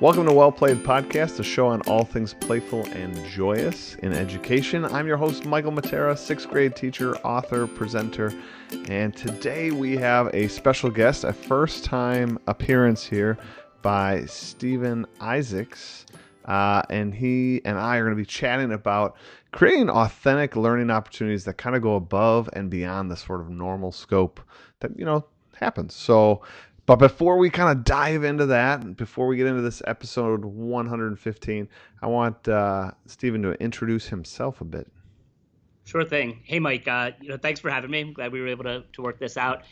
Welcome to Well Played Podcast, a show on all things playful and joyous in education. I'm your host, Michael Matera, sixth grade teacher, author, presenter, and today we have a special guest, a first time appearance here by Stephen Isaacs. Uh, and he and I are going to be chatting about creating authentic learning opportunities that kind of go above and beyond the sort of normal scope that, you know, happens. So, but before we kind of dive into that, before we get into this episode 115, I want uh, Stephen to introduce himself a bit. Sure thing. Hey, Mike. Uh, you know, thanks for having me. I'm glad we were able to, to work this out.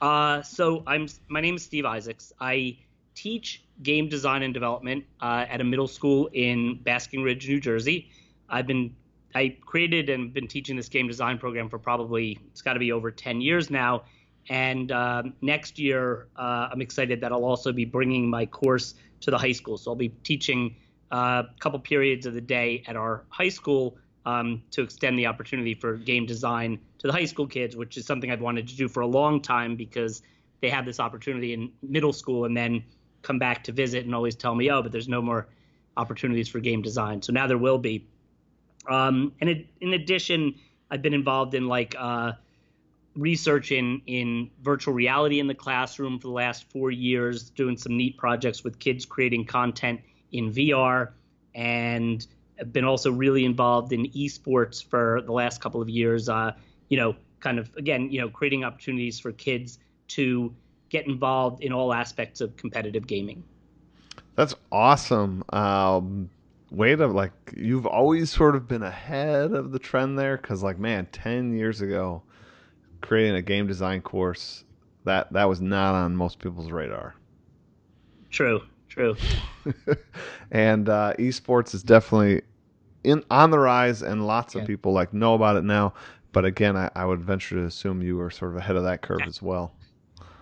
Uh, so I'm my name is Steve Isaacs. I teach game design and development uh, at a middle school in Basking Ridge, New Jersey. I've been I created and been teaching this game design program for probably it's got to be over 10 years now. And uh, next year, uh, I'm excited that I'll also be bringing my course to the high school. So I'll be teaching uh, a couple periods of the day at our high school um, to extend the opportunity for game design to the high school kids, which is something I've wanted to do for a long time because they have this opportunity in middle school and then come back to visit and always tell me, oh, but there's no more opportunities for game design. So now there will be. Um, and it, in addition, I've been involved in like uh, research in in virtual reality in the classroom for the last four years, doing some neat projects with kids creating content in VR, and have been also really involved in esports for the last couple of years. Uh, you know, kind of again, you know, creating opportunities for kids to get involved in all aspects of competitive gaming. That's awesome. Um, way to like you've always sort of been ahead of the trend there because like man, ten years ago creating a game design course that that was not on most people's radar. True, true. and uh, esports is definitely in on the rise, and lots of people like know about it now. But again, I, I would venture to assume you were sort of ahead of that curve as well.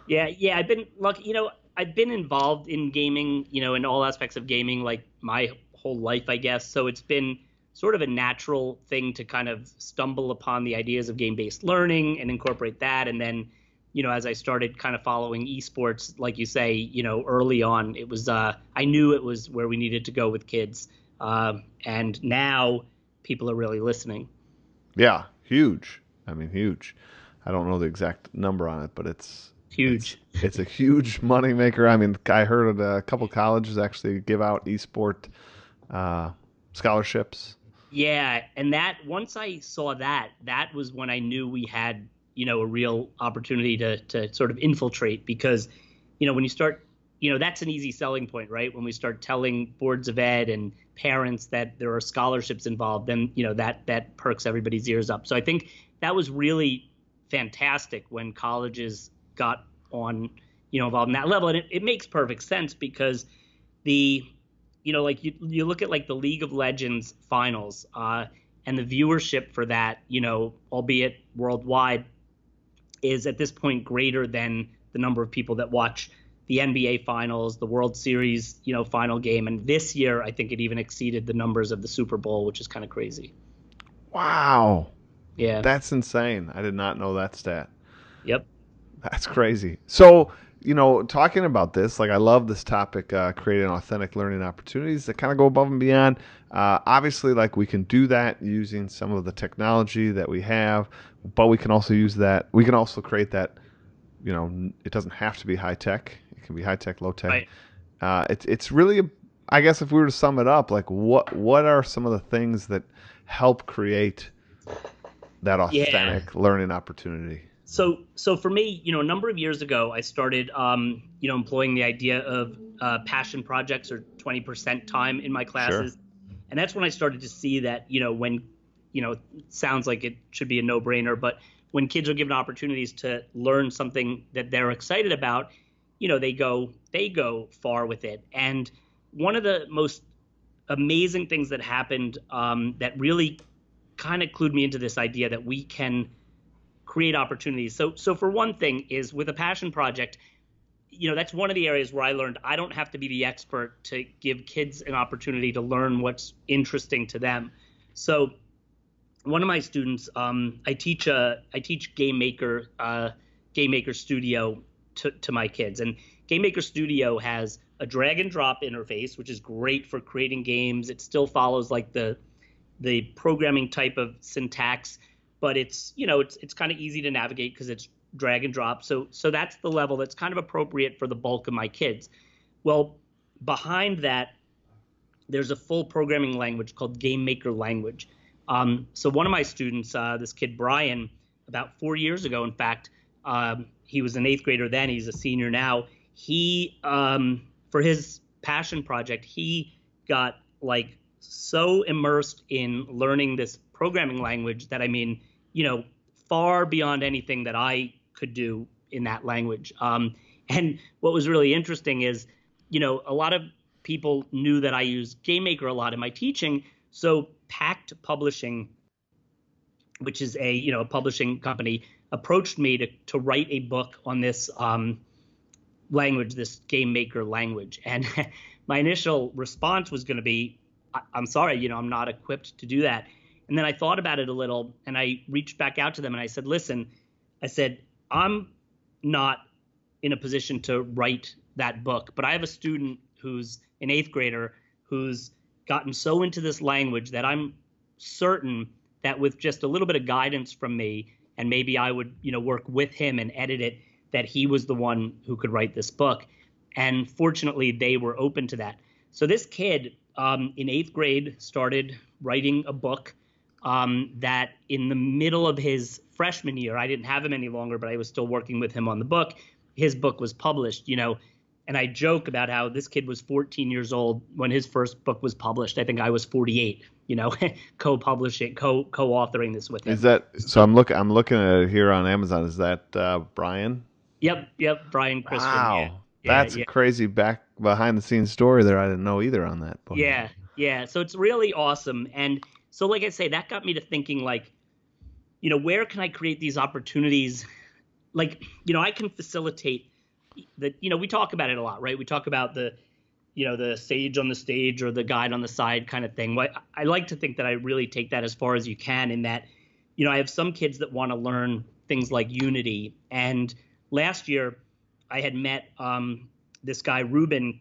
Yeah, yeah, I've been lucky. You know, I've been involved in gaming, you know, in all aspects of gaming, like my whole life, I guess. So it's been sort of a natural thing to kind of stumble upon the ideas of game-based learning and incorporate that. And then, you know, as I started kind of following esports, like you say, you know, early on, it was uh, I knew it was where we needed to go with kids. Um, and now people are really listening. Yeah, huge. I mean, huge. I don't know the exact number on it, but it's Huge. it's a huge money maker. I mean, I heard a couple colleges actually give out esport uh, scholarships. Yeah, and that once I saw that, that was when I knew we had, you know, a real opportunity to to sort of infiltrate because, you know, when you start, you know, that's an easy selling point, right? When we start telling boards of ed and parents that there are scholarships involved, then, you know, that that perks everybody's ears up. So I think that was really fantastic when colleges got on, you know, involved in that level and it, it makes perfect sense because the you know, like you you look at like the League of Legends finals, uh, and the viewership for that, you know, albeit worldwide, is at this point greater than the number of people that watch the NBA finals, the World Series, you know, final game, and this year I think it even exceeded the numbers of the Super Bowl, which is kind of crazy. Wow, Yeah. that's insane. I did not know that stat. yep. That's crazy. So, you know, talking about this, like I love this topic, uh, creating authentic learning opportunities that kind of go above and beyond. Uh, obviously, like we can do that using some of the technology that we have, but we can also use that. We can also create that. You know, it doesn't have to be high tech. It can be high tech, low tech. Right. Uh, it's it's really, I guess, if we were to sum it up, like what what are some of the things that help create that Yeah. authentic learning opportunity? So so for me you know a number of years ago i started um, you know employing the idea of uh, passion projects or 20% time in my classes. And that's when i started to see that you know when you know sounds like it should be a no-brainer but when kids are given opportunities to learn something that they're excited about you know they go they go far with it. And one of the most amazing things that happened um, that really kind of clued me into this idea that we can create opportunities. So so for one thing is with a passion project, you know, that's one of the areas where I learned I don't have to be the expert to give kids an opportunity to learn what's interesting to them. So one of my students, um, I teach a I teach game maker uh, game maker studio to, to my kids and Game Maker Studio has a drag and drop interface, which is great for creating games. It still follows like the the programming type of syntax, but it's you know it's it's kind of easy to navigate because it's drag and drop. So so that's the level that's kind of appropriate for the bulk of my kids. Well, behind that, there's a full programming language called GameMaker Language. Um, so one of my students, uh, this kid Brian, about four years ago, in fact, um, he was an eighth grader then. He's a senior now. He, um, for his passion project, he got like so immersed in learning this programming language that I mean, you know, far beyond anything that I could do in that language. Um, and what was really interesting is, you know, a lot of people knew that I use GameMaker a lot in my teaching. So Packt Publishing, which is a you know a publishing company, approached me to to write a book on this um, language, this GameMaker language. And my initial response was going to be, I'm sorry, you know, I'm not equipped to do that. And then I thought about it a little and I reached back out to them and I said, listen, I said, I'm not in a position to write that book, but I have a student who's an eighth grader who's gotten so into this language that I'm certain that with just a little bit of guidance from me, and maybe I would, you know, work with him and edit it, that he was the one who could write this book. And fortunately, they were open to that. So this kid um, in eighth grade started writing a book um, that in the middle of his freshman year, I didn't have him any longer, but I was still working with him on the book. His book was published, you know, and I joke about how this kid was 14 years old when his first book was published. I think I was 48, you know, co-publishing, co co-authoring this with him. Is that so? I'm looking. I'm looking at it here on Amazon. Is that uh, Brian? Yep, yep, Brian Christian. Wow, yeah. that's yeah. a crazy back behind the scenes story there. I didn't know either on that book. Yeah, yeah. So it's really awesome, and so like I say, that got me to thinking like, you know, where can I create these opportunities? Like, you know, I can facilitate that you know we talk about it a lot right? We talk about the you know the sage on the stage or the guide on the side kind of thing. I like to think that i really take that as far as you can in that you know i have some kids that want to learn things like unity. And last year i had met um, this guy ruben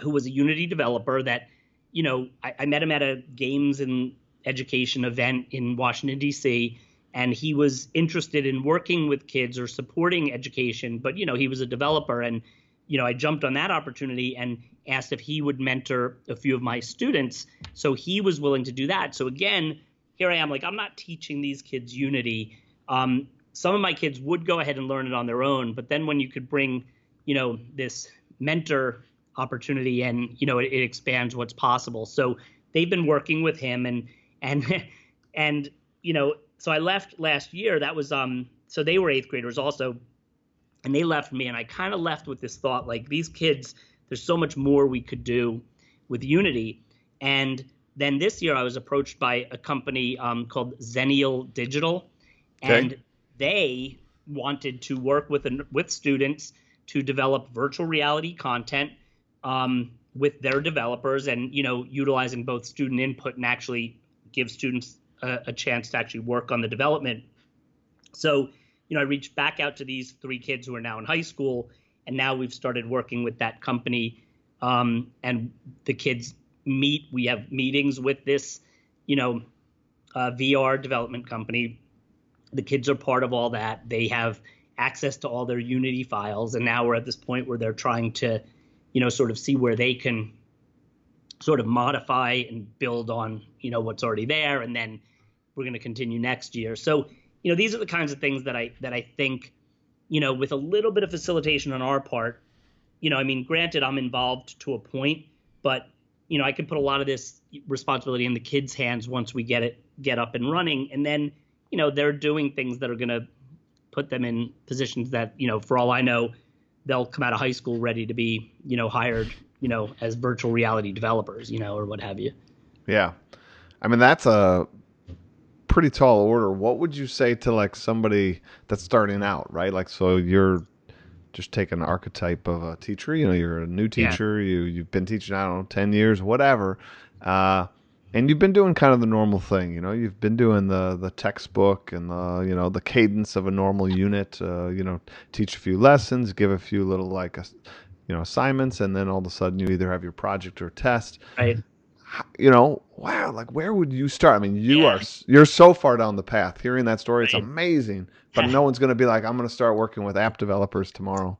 who was a unity developer that you know I, I met him at a games and education event in washington d.c and he was interested in working with kids or supporting education but you know he was a developer and you know i jumped on that opportunity and asked if he would mentor a few of my students. So he was willing to do that. So again here i am like i'm not teaching these kids unity. Um, some of my kids would go ahead and learn it on their own but then when you could bring you know this mentor opportunity and you know it, it expands what's possible so they've been working with him and and and you know so I left last year. That was um so they were eighth graders also, and they left me, and I kind of left with this thought like these kids, there's so much more we could do with Unity, and then this year I was approached by a company um, called Xennial Digital, Okay. and they wanted to work with an, with students to develop virtual reality content um, with their developers, and you know utilizing both student input and actually give students a, a chance to actually work on the development. So, you know, I reached back out to these three kids who are now in high school, and now we've started working with that company. Um, and the kids meet. We have meetings with this, you know, uh, VR development company. The kids are part of all that. They have access to all their Unity files, and now we're at this point where they're trying to, you know, sort of see where they can sort of modify and build on you know what's already there and then we're going to continue next year. So you know these are the kinds of things that i that i think you know with a little bit of facilitation on our part you know i mean granted i'm involved to a point but you know i can put a lot of this responsibility in the kids hands once we get it get up and running and then you know they're doing things that are going to put them in positions that you know for all i know they'll come out of high school ready to be you know hired you know, as virtual reality developers, you know, or what have you. Yeah. I mean, that's a pretty tall order. What would you say to like somebody that's starting out, right? Like, so you're just take an archetype of a teacher, you know, you're a new Yeah. teacher, you, you've been teaching, I don't know, 10 years, whatever. Uh, and you've been doing kind of the normal thing, you know. You've been doing the the textbook and the you know the cadence of a normal unit. Uh, you know, teach a few lessons, give a few little like, a, you know, assignments, and then all of a sudden you either have your project or test. Right. You know, wow, like where would you start? I mean, you Yeah. are you're so far down the path. Hearing that story, it's amazing. But no one's going to be like, I'm going to start working with app developers tomorrow.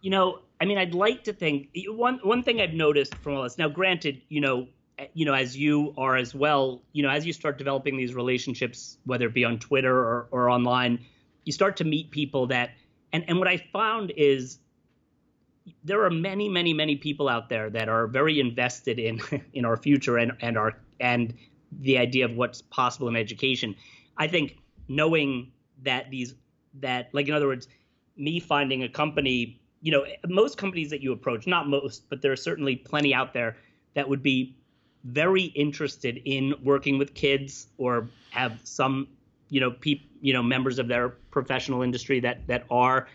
you know, I mean, I'd like to think one one thing I've noticed from all this. Now, granted, you know, you know, as you are as well, you know, as you start developing these relationships, whether it be on Twitter or, or online, you start to meet people that, and and what I found is there are many, many, many people out there that are very invested in in our future and and our and the idea of what's possible in education. I think knowing that these that like in other words, me finding a company, you know, most companies that you approach, not most, but there are certainly plenty out there that would be very interested in working with kids or have some, you know, peop, you know, members of their professional industry that that are,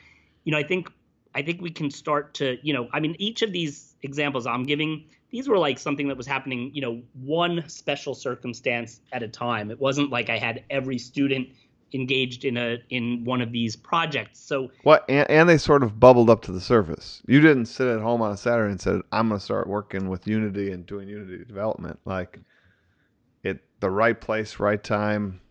you know, I think I think we can start to, you know, I mean, each of these examples I'm giving, these were like something that was happening, you know, one special circumstance at a time. It wasn't like I had every student engaged in a in one of these projects. So What and, and they sort of bubbled up to the surface. You didn't sit at home on a Saturday and said, "I'm going to start working with Unity and doing Unity development." Like it, the right place, right time.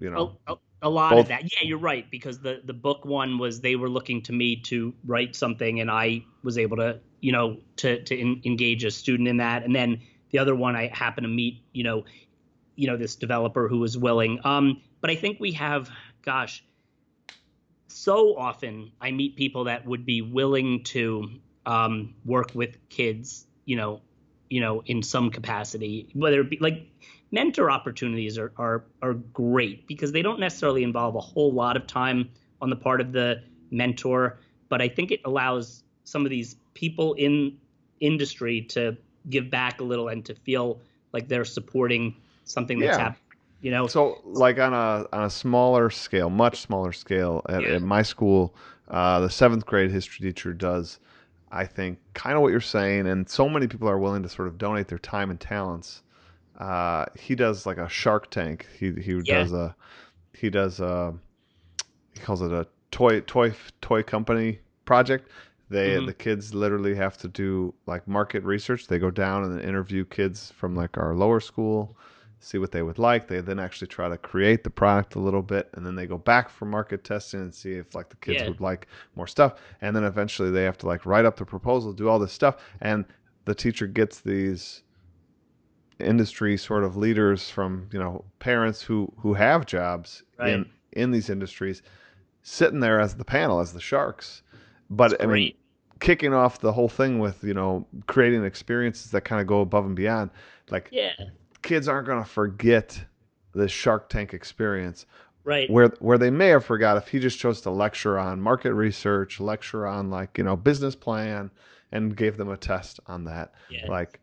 You know, a, a, a lot Both- of that. Yeah, you're right because the the book one was they were looking to me to write something, and I was able to you know to to in, engage a student in that, and then the other one I happened to meet you know you know this developer who was willing. Um, but I think we have, gosh, so often I meet people that would be willing to um, work with kids, you know, you know, in some capacity, whether it be like mentor opportunities are, are are great because they don't necessarily involve a whole lot of time on the part of the mentor, but I think it allows some of these people in industry to give back a little and to feel like they're supporting something that's Yeah. happening. You know, so like on a on a smaller scale, much smaller scale, at, Yeah. at my school, uh, the seventh grade history teacher does, I think, kind of what you're saying, and so many people are willing to sort of donate their time and talents. Uh, he does like a Shark Tank. He he Yeah. does a he does a he calls it a toy toy toy company project. They Mhm. the kids literally have to do like market research. They go down and interview kids from like our lower school, see what they would like. They then actually try to create the product a little bit, and then they go back for market testing and see if like the kids Yeah. would like more stuff. And then eventually they have to like write up the proposal, do all this stuff, and the teacher gets these industry sort of leaders from you know parents who who have jobs Right. in in these industries sitting there as the panel as the sharks but i mean great. kicking off the whole thing with you know creating experiences that kind of go above and beyond like yeah, kids aren't going to forget the shark tank experience right. where where they may have forgot if he just chose to lecture on market research lecture on like you know business plan and gave them a test on that Yeah. like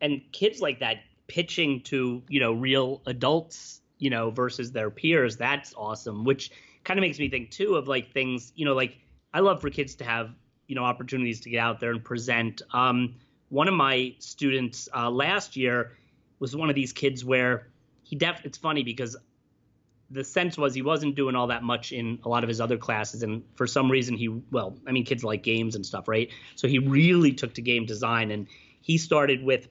and kids like that pitching to you know real adults you know versus their peers that's awesome which kind of makes me think too of like things you know like i love for kids to have you know opportunities to get out there and present um one of my students uh, last year was one of these kids where he def it's funny because the sense was he wasn't doing all that much in a lot of his other classes. And for some reason he well i mean kids like games and stuff right? So he really took to game design and he started with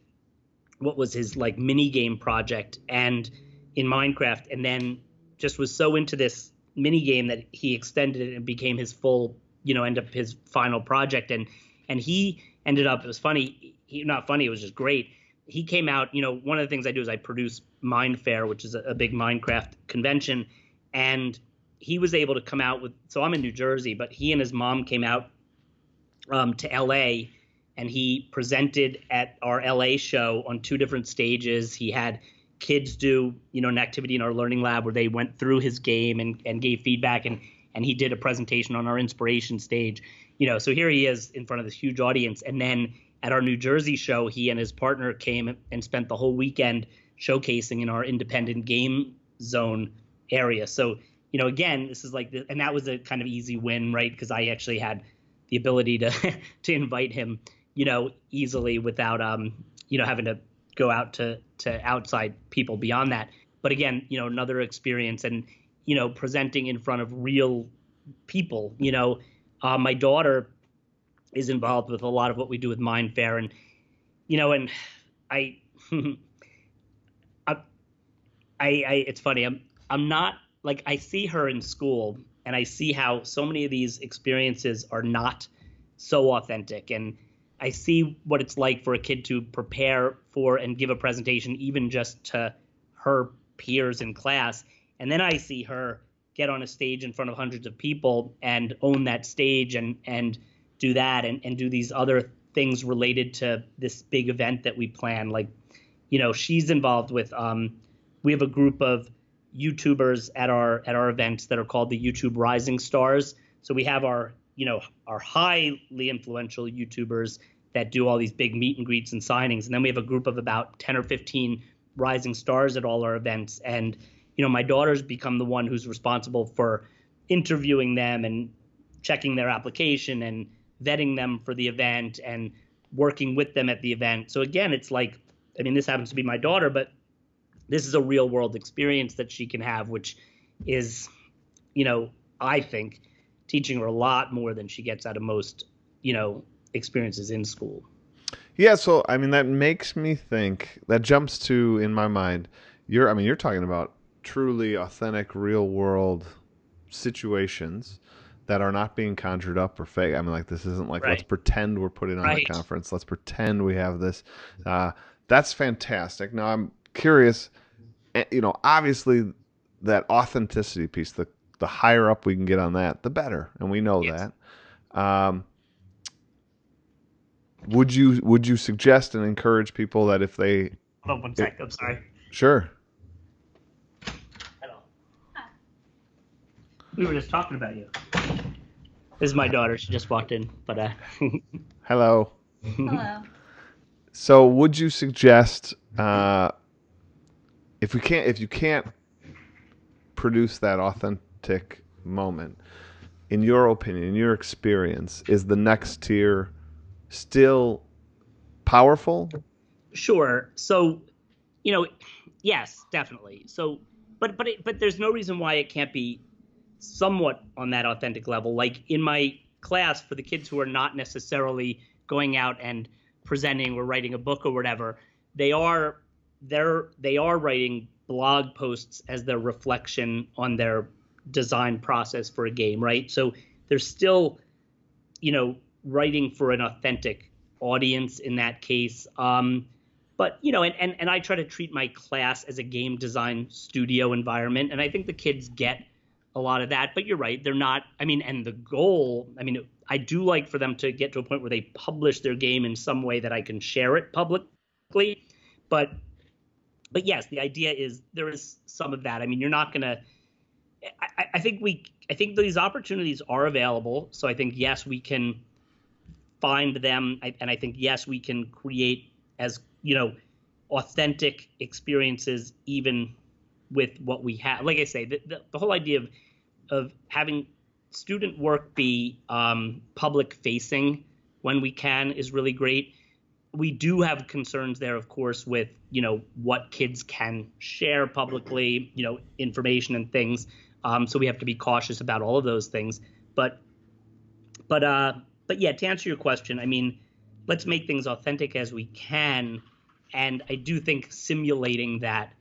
what was his like mini game project and in Minecraft. And then just was so into this mini game that he extended it and became his full you know end up his final project. And and he ended up it was funny he not funny it was just great he came out you know one of the things I do is I produce MineFaire which is a, a big Minecraft convention and he was able to come out with so I'm in New Jersey but he and his mom came out um, to LA and he presented at our LA show on two different stages. He had kids do, you know, an activity in our learning lab where they went through his game and, and gave feedback and and he did a presentation on our inspiration stage. You know, so here he is in front of this huge audience. And then at our New Jersey show, he and his partner came and spent the whole weekend showcasing in our independent game zone area. So, you know, again, this is like, the, and that was a kind of easy win, right? Because I actually had the ability to to invite him, you know, easily without um, you know, having to go out to to outside people beyond that. But again, you know, another experience and you know, presenting in front of real people. You know, uh, my daughter is involved with a lot of what we do with MineFaire, and you know, and I, I, I, it's funny. I'm I'm not like I see her in school, and I see how so many of these experiences are not so authentic, and I see what it's like for a kid to prepare for and give a presentation, even just to her peers in class, and then I see her get on a stage in front of hundreds of people and own that stage and and do that and, and do these other things related to this big event that we plan. Like, you know, she's involved with um we have a group of YouTubers at our at our events that are called the YouTube Rising Stars. So we have our, you know, our highly influential YouTubers that do all these big meet and greets and signings. And then we have a group of about 10 or 15 rising stars at all our events. And you know, my daughter's become the one who's responsible for interviewing them and checking their application and vetting them for the event and working with them at the event. So again, it's like, I mean, this happens to be my daughter, but this is a real world experience that she can have, which is, you know, I think teaching her a lot more than she gets out of most, you know, experiences in school. Yeah, so I mean that makes me think that jumps to in my mind. You're I mean you're talking about truly authentic, real world situations that are not being conjured up or fake. I mean, like this isn't like right. let's pretend we're putting on right. a conference. Let's pretend we have this. Uh, that's fantastic. Now I'm curious. Eh, you know, obviously that authenticity piece, the the higher up we can get on that, the better, and we know yes. that. Um, would you would you suggest and encourage people that if they? Hold on one sec. I'm sorry. Sure. We were just talking about you. This is my daughter. She just walked in, but uh. Hello. Hello. So, would you suggest uh, if we can't, if you can't produce that authentic moment, in your opinion, in your experience, is the next tier still powerful? Sure. So, you know, yes, definitely. So, but but it, but there's no reason why it can't be somewhat on that authentic level. Like in my class for the kids who are not necessarily going out and presenting or writing a book or whatever, they are they're they are writing blog posts as their reflection on their design process for a game, right? So they're still, you know, writing for an authentic audience in that case. Um, but you know, and, and and I try to treat my class as a game design studio environment, and I think the kids get a lot of that. But you're right, they're not. I mean, and the goal. I mean, I do like for them to get to a point where they publish their game in some way that I can share it publicly. But but yes, the idea is there is some of that. I mean, you're not gonna. I, I think we. I think these opportunities are available. So I think yes, we can find them, and I think yes, we can create as you know authentic experiences even with what we have. Like I say, the, the, the whole idea of of having student work be um, public facing when we can is really great. We do have concerns there, of course, with you know what kids can share publicly, you know, information and things. Um, so we have to be cautious about all of those things. But but uh, but yeah, to answer your question, I mean, let's make things authentic as we can, and I do think simulating that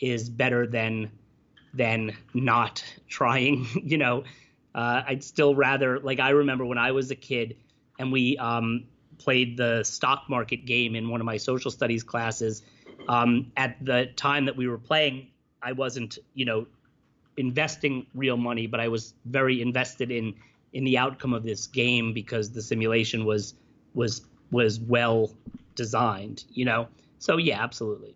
is better than than not trying. you know, uh, I'd still rather like I remember when I was a kid and we um, played the stock market game in one of my social studies classes. Um, at the time that we were playing, I wasn't, you know, investing real money, but I was very invested in in the outcome of this game because the simulation was was was well designed, you know. So yeah, absolutely.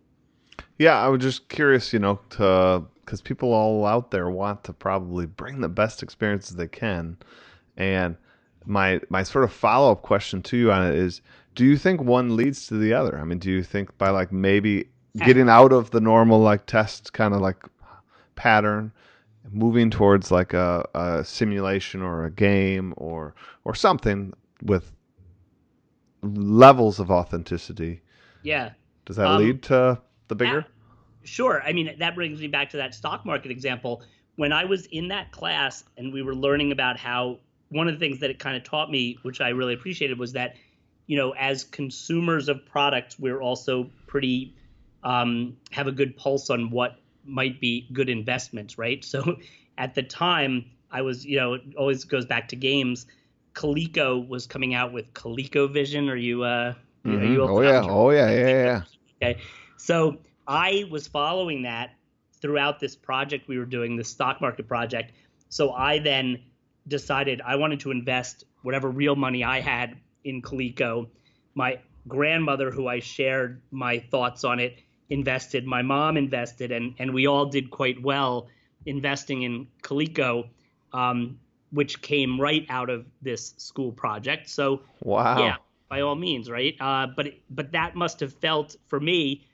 Yeah, I was just curious, you know, to because people all out there want to probably bring the best experiences they can, and my my sort of follow up question to you on it is: Do you think one leads to the other? I mean, do you think by like maybe getting out of the normal like test kind of like pattern, moving towards like a, a simulation or a game or or something with levels of authenticity? Yeah. Does that Um, lead to the bigger? Sure. I mean, that brings me back to that stock market example. When I was in that class and we were learning about how one of the things that it kind of taught me, which I really appreciated, was that, you know, as consumers of products, we're also pretty um, have a good pulse on what might be good investments, right? So at the time, I was, you know, it always goes back to games. Coleco was coming out with ColecoVision. Are you, uh, Mhm. are you Oh yeah, oh yeah, yeah, yeah. Okay. So I was following that throughout this project we were doing, the stock market project. So I then decided I wanted to invest whatever real money I had in Coleco. My grandmother, who I shared my thoughts on it, invested. My mom invested, and and we all did quite well investing in Coleco, um, which came right out of this school project. So Wow. yeah, by all means, right? Uh, but but that must have felt for me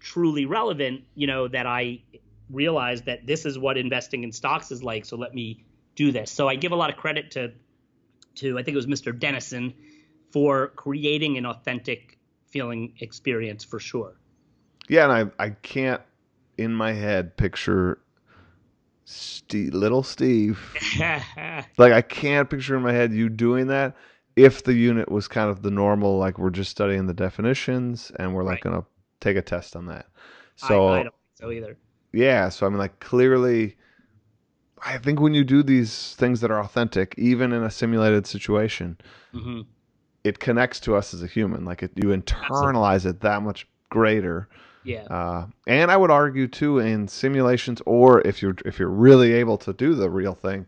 truly relevant. You know that I realized that this is what investing in stocks is like. So let me do this. So I give a lot of credit to to I think it was Mr. Dennison for creating an authentic feeling experience for sure. Yeah, and I I can't in my head picture Steve, little Steve. Like I can't picture in my head you doing that if the unit was kind of the normal like we're just studying the definitions and we're like Right. going to take a test on that. So I, I don't think so either. yeah, so I mean like clearly I think when you do these things that are authentic even in a simulated situation, hmm it connects to us as a human. Like it, you internalize it that much greater. Yeah. Uh, and I would argue too in simulations, or if you're if you're really able to do the real thing,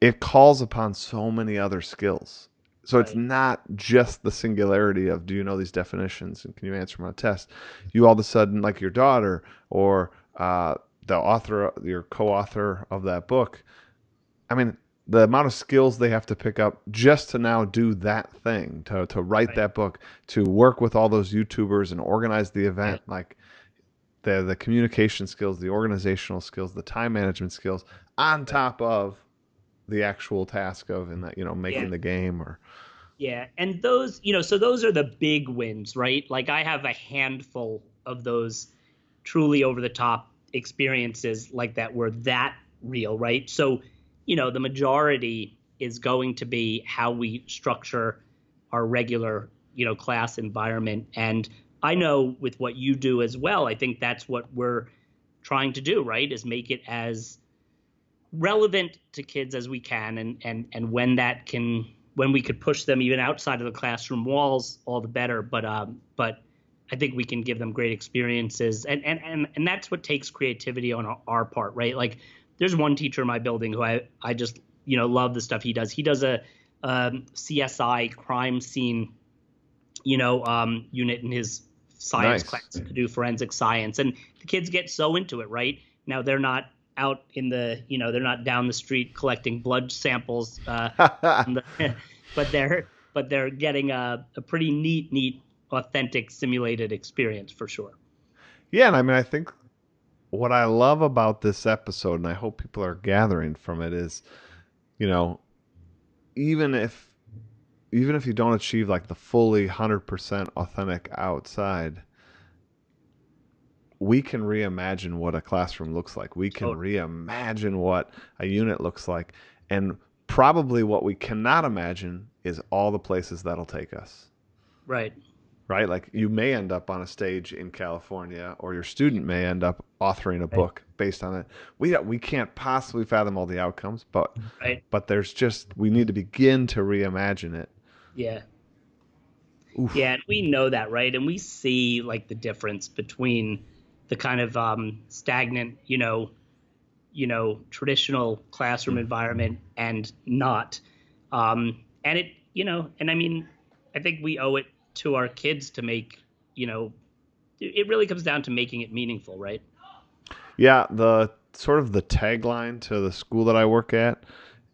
it calls upon so many other skills. So it's not just the singularity of do you know these definitions and can you answer them on a test. You all of a sudden, like your daughter or uh, the author, your co-author of that book. I mean, the amount of skills they have to pick up just to now do that thing, to to write Right. that book, to work with all those YouTubers and organize the event, like the the communication skills, the organizational skills, the time management skills, on top of the actual task of in that you know making Yeah. the game or Yeah, and those, you know, so those are the big wins, right? Like I have a handful of those truly over the top experiences like that were that real, right? So, you know, the majority is going to be how we structure our regular, you know, class environment. And I know with what you do as well, I think that's what we're trying to do, right? Is make it as relevant to kids as we can and and and when that can when we could push them even outside of the classroom walls all the better. But um but i think we can give them great experiences. And and and, and that's what takes creativity on our, our part right? Like there's one teacher in my building who i i just you know love the stuff he does. He does a um, csi crime scene you know um unit in his science Nice. class to do forensic science. And the kids get so into it right? Now they're not out in the you know they're not down the street collecting blood samples uh, the- but they're but they're getting a, a pretty neat neat authentic simulated experience for sure. Yeah, and I mean, I think what I love about this episode, and I hope people are gathering from it, is, you know, even if even if you don't achieve like the fully hundred percent authentic outside, we can reimagine what a classroom looks like. We can reimagine what a unit looks like, and probably what we cannot imagine is all the places that'll take us right right? Like you may end up on a stage in California, or your student may end up authoring a book based on it. We we can't possibly fathom all the outcomes, but right but there's just we need to begin to reimagine it. yeah Oof. yeah and we know that right and we see like the difference between the kind of um, stagnant you know you know traditional classroom environment and not um, and it you know and i mean i think we owe it to our kids to make you know it it really comes down to making it meaningful right Yeah, the sort of the tagline to the school that I work at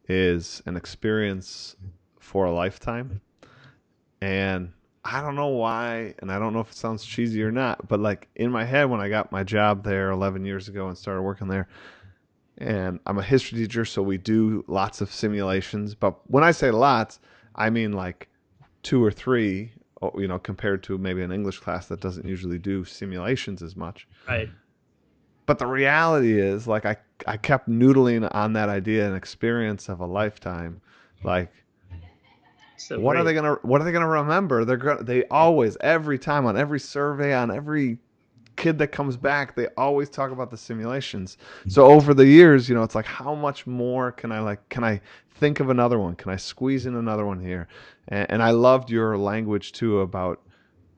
is an experience for a lifetime. And I don't know why, and I don't know if it sounds cheesy or not, but like in my head when I got my job there 11 years ago and started working there, and I'm a history teacher, so we do lots of simulations. But when I say lots, I mean like two or three, you know, compared to maybe an English class that doesn't usually do simulations as much. Right. But the reality is, like, I I kept noodling on that idea and experience of a lifetime, like. So what are they gonna What are they gonna remember? They're gonna. They always, every time, on every survey, on every kid that comes back, they always talk about the simulations. Hmm. So over the years, you know, it's like, how much more can I like? Can I think of another one? Can I squeeze in another one here? And, and I loved your language too about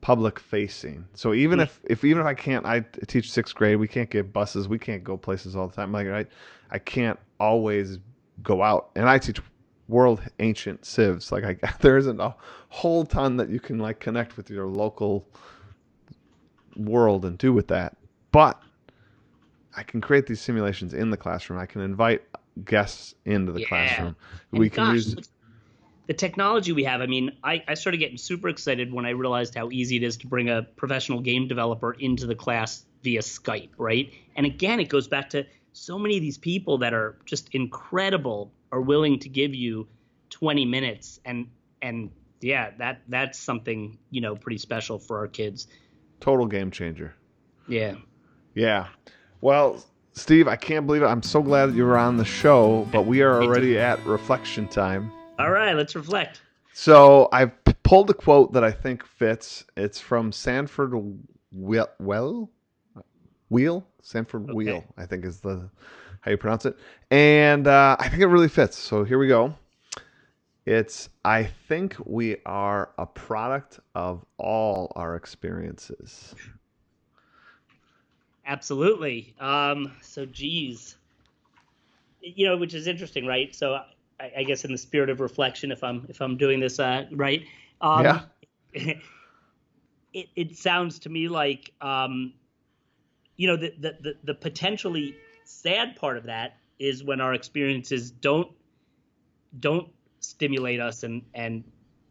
public facing. So even if, if even if I can't, I teach sixth grade. We can't get buses. We can't go places all the time. Like I, I can't always go out. And I teach world ancient civs. Like I, there isn't a whole ton that you can like connect with your local world and do with that. But I can create these simulations in the classroom. I can invite guests into the Yeah. classroom. And we can gosh, use the technology we have. I mean, I, I started getting super excited when I realized how easy it is to bring a professional game developer into the class via Skype, right? And again, it goes back to so many of these people that are just incredible are willing to give you 20 minutes and and yeah, that that's something, you know, pretty special for our kids. total game changer. Yeah. Yeah. Well, Steve, I can't believe it. I'm so glad that you were on the show, but we are already at reflection time. All right, let's reflect. So I've pulled a quote that I think fits. It's from Sanford Well, well Wheel, Sanford Okay. Wheel, I think is the how you pronounce it, and uh, I think it really fits. So here we go. It's I think we are a product of all our experiences. Absolutely. Um, so, geez, you know, which is interesting, right? So, I, I guess in the spirit of reflection, if I'm if I'm doing this uh, right, um, Yeah. it it sounds to me like, um, you know, the, the the the potentially sad part of that is when our experiences don't don't stimulate us and and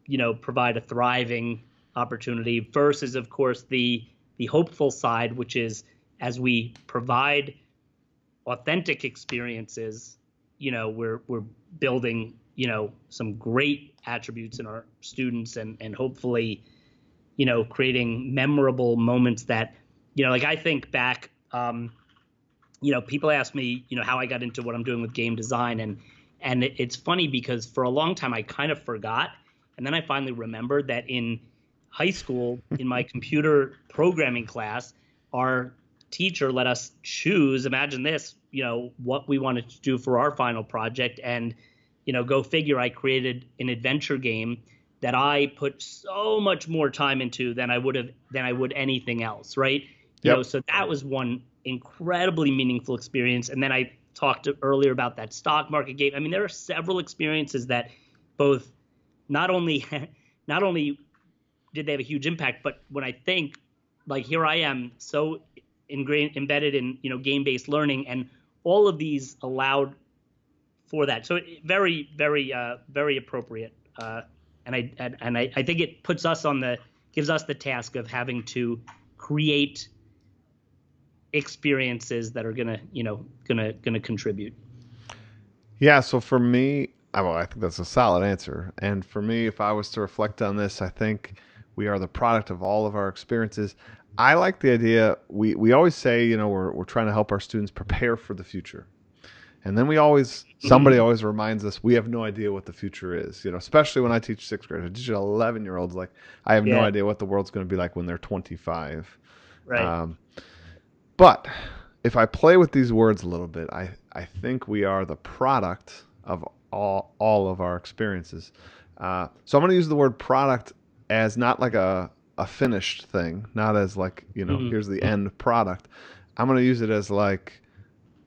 you know provide a thriving opportunity versus of course the the hopeful side which is as we provide authentic experiences you know we're we're building you know some great attributes in our students and and hopefully you know creating memorable moments that you know like i think back um you know people ask me you know how i got into what i'm doing with game design and and it, it's funny because for a long time i kind of forgot and then i finally remembered that in high school in my computer programming class our teacher let us choose imagine this you know what we wanted to do for our final project and you know go figure i created an adventure game that i put so much more time into than i would have than i would anything else right Yep. know so that was one incredibly meaningful experience. And then i talked earlier about that stock market game. I mean there are several experiences that both not only not only did they have a huge impact but when i think like here i am so ingrained embedded in you know game based learning and all of these allowed for that. So very very uh, very appropriate. Uh, and i and, and I, I think it puts us on the gives us the task of having to create experiences that are gonna you know gonna gonna contribute Yeah, so for me, I- well, I think that's a solid answer. And for me, if I was to reflect on this, I think we are the product of all of our experiences. I like the idea. We we always say, you know, we're we're trying to help our students prepare for the future. And then we always somebody always reminds us we have no idea what the future is. You know, especially when I teach sixth grade. I teach eleven year olds like I have no idea what the world's going to be like when they're twenty five. right Um, but if I play with these words a little bit, I, I think we are the product of all, all of our experiences. Uh, so I'm going to use the word product as not like a, a finished thing, not as like, you know, Mhm. here's the end product. I'm going to use it as like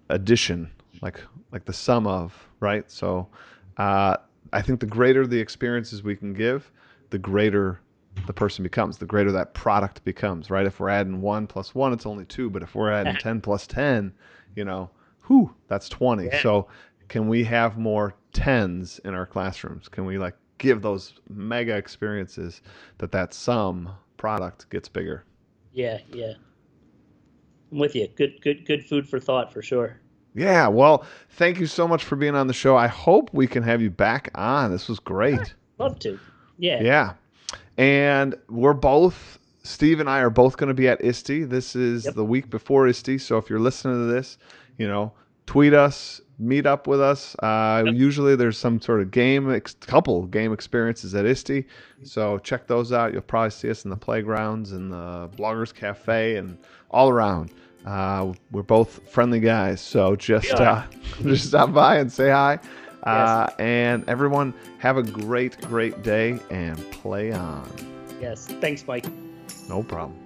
addition, like like the sum of, right? So uh, I think the greater the experiences we can give, the greater the person becomes, the greater that product becomes, right? If we're adding one plus one, it's only two, but if we're adding 10 plus 10, you know, whew, that's 20. Yeah. So can we have more tens in our classrooms? Can we like give those mega experiences that that sum product gets bigger? yeah yeah i'm with you good good good food for thought for sure Yeah, well, thank you so much for being on the show. I hope we can have you back on. This was great. love to yeah Yeah. And we're both, Steve and I are both going to be at ISTE. This is Yep. the week before ISTE. So if you're listening to this, you know, tweet us, meet up with us. Uh, Yep. Usually there's some sort of game, ex- couple game experiences at ISTE. So check those out. You'll probably see us in the playgrounds and the Bloggers Cafe and all around. Uh, we're both friendly guys, so just are. uh, just stop by and say hi. Uh, and everyone, have a great, great day and play on. Yes. Thanks, Mike. No problem.